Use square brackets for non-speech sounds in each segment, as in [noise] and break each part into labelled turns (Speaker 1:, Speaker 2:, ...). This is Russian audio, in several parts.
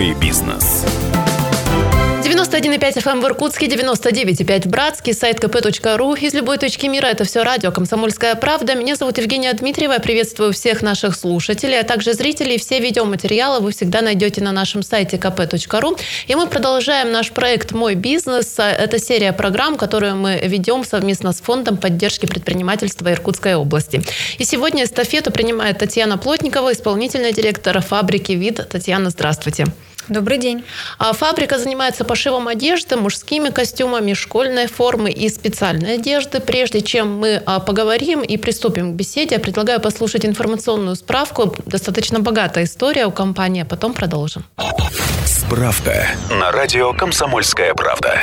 Speaker 1: Мой бизнес.
Speaker 2: 91,5 FM в Иркутске, 99,5 в Братске, сайт kp.ru. Из любой точки мира это все радио «Комсомольская правда». Меня зовут Евгения Дмитриева. Я приветствую всех наших слушателей, а также зрителей. Все видеоматериалы вы всегда найдете на нашем сайте kp.ru. И мы продолжаем наш проект «Мой бизнес». Это серия программ, которую мы ведем совместно с Фондом поддержки предпринимательства Иркутской области. И сегодня эстафету принимает Татьяна Плотникова, исполнительный директор фабрики «Вид». Татьяна, здравствуйте.
Speaker 3: Добрый день.
Speaker 2: А фабрика занимается пошивом одежды, мужскими костюмами, школьной формы и специальной одежды. Прежде чем мы а, поговорим и приступим к беседе, я предлагаю послушать информационную справку. Достаточно богатая история у компании, а потом продолжим.
Speaker 1: Справка на радио «Комсомольская правда».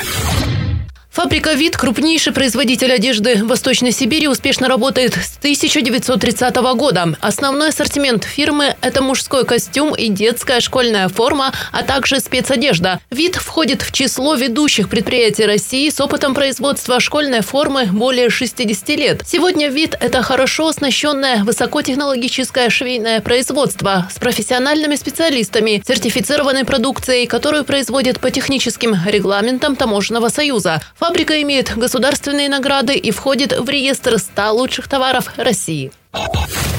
Speaker 2: Фабрика «Вид», крупнейший производитель одежды в Восточной Сибири, успешно работает с 1930 года. Основной ассортимент фирмы – это мужской костюм и детская школьная форма, а также спецодежда. «Вид» входит в число ведущих предприятий России с опытом производства школьной формы более 60 лет. Сегодня «Вид» – это хорошо оснащенное высокотехнологическое швейное производство с профессиональными специалистами, сертифицированной продукцией, которую производят по техническим регламентам Таможенного союза. Фабрика имеет государственные награды и входит в реестр 100 лучших товаров России.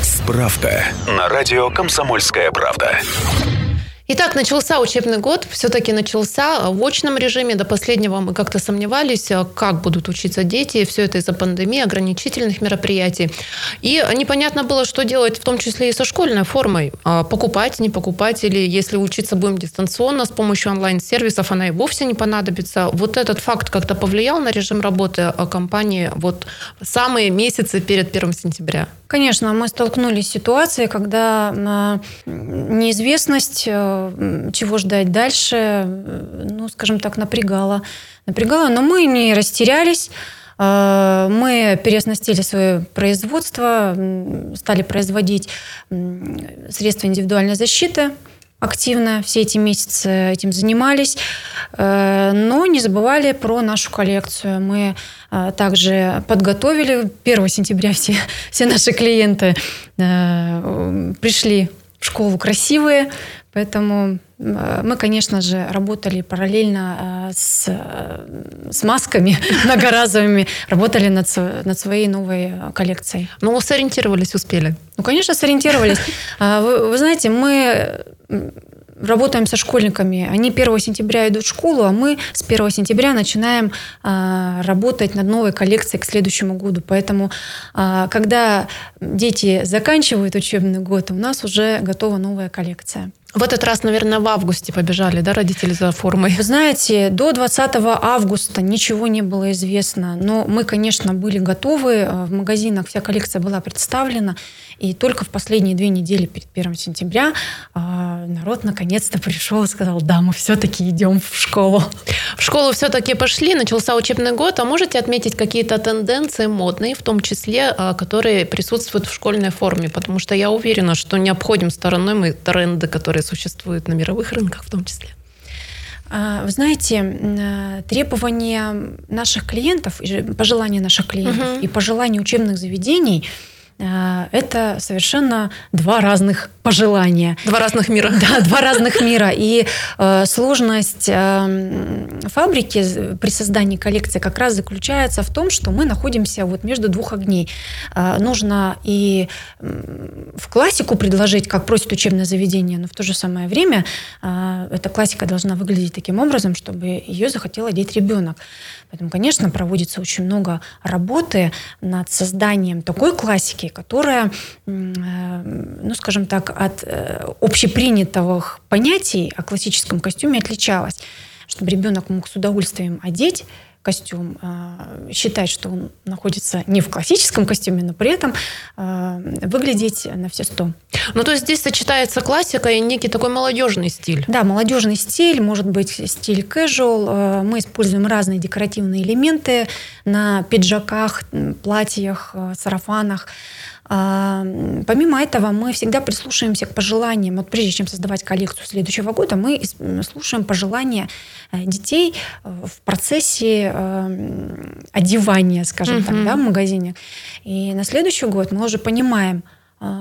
Speaker 1: Справка на радио «Комсомольская правда».
Speaker 2: Итак, начался учебный год, все-таки начался в очном режиме. До последнего мы как-то сомневались, как будут учиться дети. Все это из-за пандемии, ограничительных мероприятий. И непонятно было, что делать, в том числе и со школьной формой. А покупать, не покупать, или если учиться будем дистанционно с помощью онлайн-сервисов, она и вовсе не понадобится. Вот этот факт как-то повлиял на режим работы компании вот самые месяцы перед 1 сентября?
Speaker 3: Конечно, мы столкнулись с ситуацией, когда неизвестность, э, чего ждать дальше, э, ну, скажем так, напрягала. Напрягала, но мы не растерялись. Э, мы переоснастили свое производство, стали производить средства индивидуальной защиты, активно все эти месяцы этим занимались, э, но не забывали про нашу коллекцию. Мы также подготовили 1 сентября все, [laughs] все наши клиенты пришли в школу красивые, поэтому мы, конечно же, работали параллельно с, с масками [laughs] многоразовыми, работали над, над своей новой коллекцией.
Speaker 2: Ну, сориентировались, успели?
Speaker 3: Ну, конечно, сориентировались. [laughs] Вы, вы знаете, мы работаем со школьниками. Они 1 сентября идут в школу, а мы с 1 сентября начинаем а, работать над новой коллекцией к следующему году. Поэтому, а, когда дети заканчивают учебный год, у нас уже готова новая коллекция.
Speaker 2: В этот раз, наверное, в августе побежали, да, родители за формой?
Speaker 3: Вы знаете, до 20 августа ничего не было известно, но мы, конечно, были готовы. В магазинах вся коллекция была представлена. И только в последние две недели перед 1 сентября а, народ наконец-то пришел и сказал, да, мы все-таки идем в школу.
Speaker 2: В школу все-таки пошли, начался учебный год. А можете отметить какие-то тенденции модные, в том числе, а, которые присутствуют в школьной форме? Потому что я уверена, что не обходим стороной мы тренды, которые существуют на мировых рынках в том числе.
Speaker 3: А, вы знаете, требования наших клиентов, пожелания наших клиентов угу. и пожелания учебных заведений – Э, это совершенно два разных пожелания.
Speaker 2: Два разных мира.
Speaker 3: Да, два разных мира. И э, сложность э, фабрики при создании коллекции как раз заключается в том, что мы находимся вот между двух огней. Э, нужно и в классику предложить, как просит учебное заведение, но в то же самое время э, эта классика должна выглядеть таким образом, чтобы ее захотел одеть ребенок. Поэтому, конечно, проводится очень много работы над созданием такой классики, которая, э, ну, скажем так, от э, общепринятых понятий о классическом костюме отличалась. Чтобы ребенок мог с удовольствием одеть костюм, а, считать, что он находится не в классическом костюме, но при этом а, выглядеть на все сто.
Speaker 2: Ну, то есть здесь сочетается классика и некий такой молодежный стиль.
Speaker 3: Да, молодежный стиль, может быть стиль casual. А, мы используем разные декоративные элементы на пиджаках, платьях, сарафанах. Помимо этого, мы всегда прислушиваемся к пожеланиям. Вот прежде чем создавать коллекцию следующего года, мы слушаем пожелания э, детей э, в процессе э, одевания, скажем mm-hmm. так, да, в магазине. И на следующий год мы уже понимаем,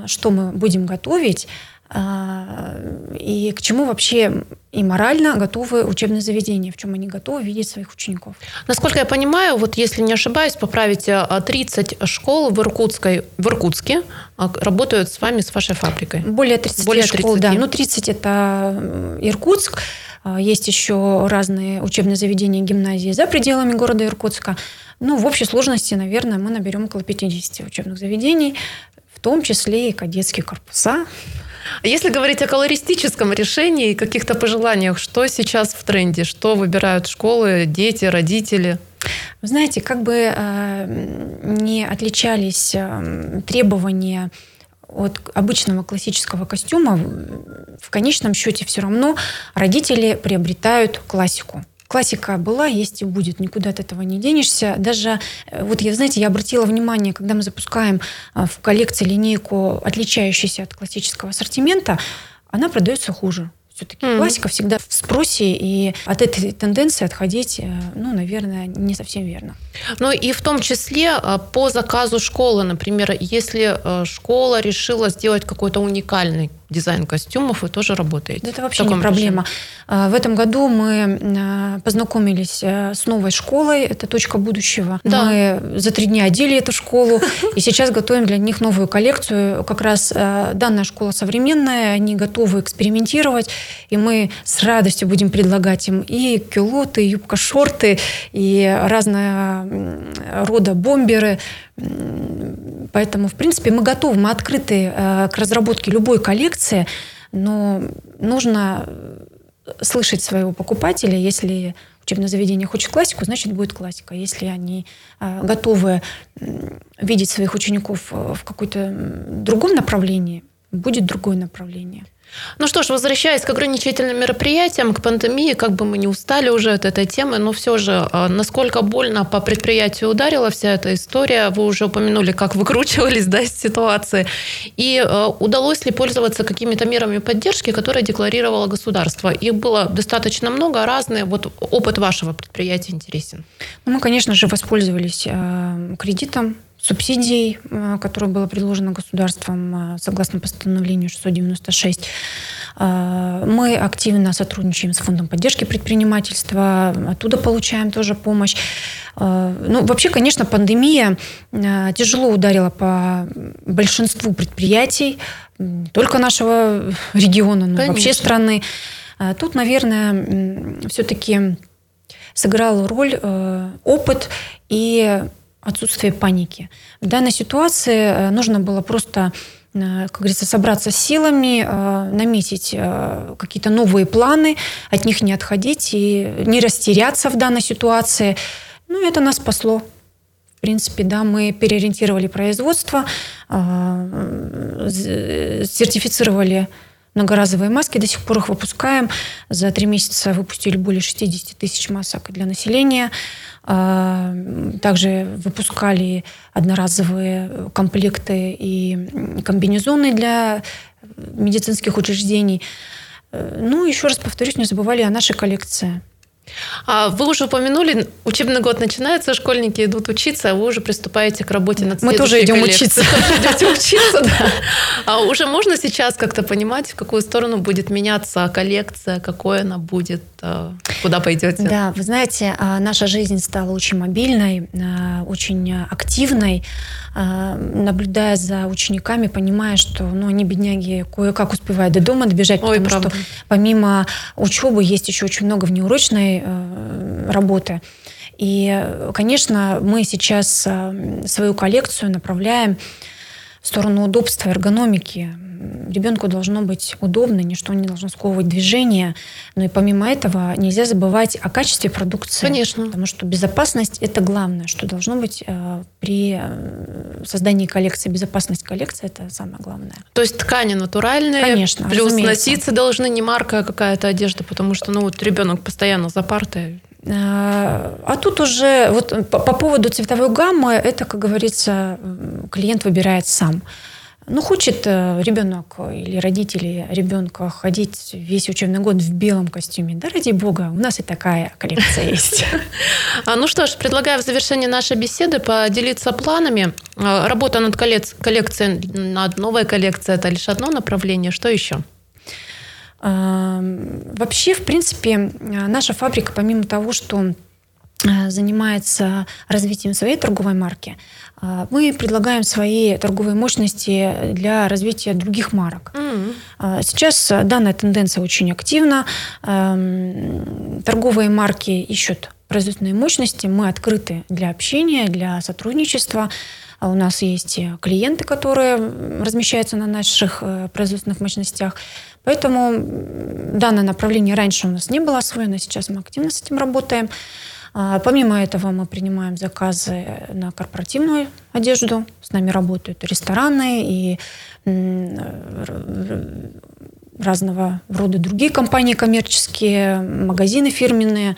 Speaker 3: что мы будем готовить, и к чему вообще и морально готовы учебные заведения, в чем они готовы видеть своих учеников.
Speaker 2: Насколько я понимаю, вот если не ошибаюсь, поправите, 30 а, школ в, Иркутской, в Иркутске а, работают с вами, с вашей фабрикой.
Speaker 3: Более 30 Более 30. школ, да. Ну, 30 это Иркутск, а, есть еще разные учебные заведения, гимназии за пределами города Иркутска. Ну, в общей сложности, наверное, мы наберем около 50 учебных заведений, в том числе и кадетские корпуса.
Speaker 2: Если говорить о колористическом решении и каких-то пожеланиях, что сейчас в тренде? Что выбирают школы, дети, родители?
Speaker 3: Вы знаете, как бы э, не отличались э, требования от обычного классического костюма, в конечном счете все равно родители приобретают классику. Классика была, есть и будет, никуда от этого не денешься. Даже, э, вот я, знаете, я обратила внимание, когда мы запускаем а, в коллекции линейку, отличающуюся от классического ассортимента, она продается хуже. Все-таки mm-hmm. классика всегда в спросе, и от этой тенденции отходить, э, ну, наверное, не совсем верно.
Speaker 2: Ну и в том числе э, по заказу школы, например, если э, школа решила сделать какой-то уникальный дизайн костюмов, вы тоже работаете?
Speaker 3: Это вообще не проблема. Режиме. В этом году мы познакомились с новой школой, это «Точка будущего». Да. Мы за три дня одели эту школу, и сейчас готовим для них новую коллекцию. Как раз данная школа современная, они готовы экспериментировать, и мы с радостью будем предлагать им и кюлоты, и юбка-шорты, и разного рода бомберы. Поэтому, в принципе, мы готовы, мы открыты э, к разработке любой коллекции, но нужно слышать своего покупателя, если учебное заведение хочет классику, значит будет классика. Если они э, готовы видеть своих учеников э, в каком-то другом направлении, будет другое направление.
Speaker 2: Ну что ж, возвращаясь к ограничительным мероприятиям, к пандемии, как бы мы не устали уже от этой темы, но все же, а, насколько больно по предприятию ударила вся эта история, вы уже упомянули, как выкручивались [laughs] да, из ситуации, и а, удалось ли пользоваться какими-то мерами поддержки, которые декларировало государство? Их было достаточно много, разные. Вот опыт вашего предприятия интересен.
Speaker 3: Ну, мы, конечно же, воспользовались а, кредитом субсидий, э, которое было предложено государством э, согласно постановлению 696. Э, мы активно сотрудничаем с Фондом поддержки предпринимательства, оттуда получаем тоже помощь. Ну, вообще, конечно, пандемия тяжело ударила по большинству предприятий, не только нашего региона, но конечно. вообще страны. Тут, наверное, все-таки сыграл роль опыт и отсутствие паники. В данной ситуации э, нужно было просто э, как говорится, собраться силами, э, наметить какие-то новые планы, от них не отходить и не растеряться в данной ситуации. Ну, это нас спасло. В принципе, да, мы переориентировали производство, сертифицировали многоразовые маски, до сих пор их выпускаем. За три месяца выпустили более 60 тысяч масок для населения. А, также выпускали одноразовые комплекты и комбинезоны для медицинских учреждений. Э, ну, еще раз повторюсь, не забывали о нашей коллекции.
Speaker 2: А вы уже упомянули, учебный год начинается, школьники идут учиться, а вы уже приступаете к работе над
Speaker 3: Мы тоже идем учиться.
Speaker 2: Идете [laughs] учиться, да. А уже можно сейчас как-то понимать, в какую сторону будет меняться коллекция, какой она будет, а, куда пойдете?
Speaker 3: Да, вы знаете, а, наша жизнь стала очень мобильной, очень активной. Наблюдая за учениками, понимая, что ну, они, бедняги, кое-как успевают до дома добежать, Ой, потому правда. что помимо учебы есть еще очень много внеурочной э, работы. И, конечно, мы сейчас э, свою коллекцию направляем в сторону удобства, эргономики. Ребенку должно быть удобно, ничто не должно сковывать движение. Но и помимо этого нельзя забывать о качестве продукции.
Speaker 2: Конечно.
Speaker 3: Потому что безопасность – это главное, что должно быть э, при э, создании коллекции. Безопасность коллекции – это самое главное.
Speaker 2: То есть ткани натуральные.
Speaker 3: Конечно,
Speaker 2: Плюс разумеется. носиться должны не марка, а какая-то одежда, потому что ну, вот ребенок постоянно за партой
Speaker 3: а тут уже вот по, по поводу цветовой гаммы, это, как говорится, клиент выбирает сам. Ну, хочет э, ребенок или родители ребенка ходить весь учебный год в белом костюме. Да, ради бога, у нас и такая коллекция [laughs] есть.
Speaker 2: А, ну что ж, предлагаю в завершении нашей беседы поделиться планами. А, работа над коллекцией, над новой коллекцией – это лишь одно направление. Что еще?
Speaker 3: Вообще, в принципе, наша фабрика, помимо того, что занимается развитием своей торговой марки, мы предлагаем свои торговые мощности для развития других марок. Mm-hmm. Сейчас данная тенденция очень активна. Торговые марки ищут производственные мощности. Мы открыты для общения, для сотрудничества. А у нас есть клиенты, которые размещаются на наших э, производственных мощностях. Поэтому данное направление раньше у нас не было освоено, сейчас мы активно с этим работаем. А, помимо этого мы принимаем заказы на корпоративную одежду. С нами работают рестораны и разного рода другие компании коммерческие, магазины фирменные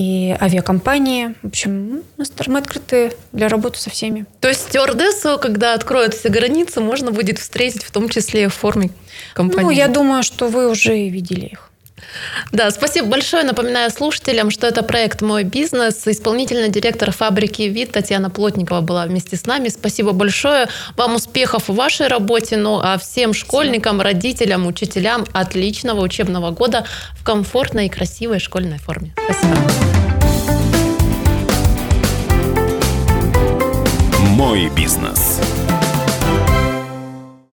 Speaker 3: и авиакомпании. В общем, мы открыты для работы со всеми.
Speaker 2: То есть стюардессу, когда откроют все границы, можно будет встретить в том числе в форме компании? Ну,
Speaker 3: я думаю, что вы уже видели их.
Speaker 2: Да, спасибо большое. Напоминаю слушателям, что это проект «Мой бизнес». Исполнительный директор фабрики «Вид» Татьяна Плотникова была вместе с нами. Спасибо большое. Вам успехов в вашей работе. Ну, а всем школьникам, родителям, учителям отличного учебного года в комфортной и красивой школьной форме. Спасибо.
Speaker 1: «Мой бизнес».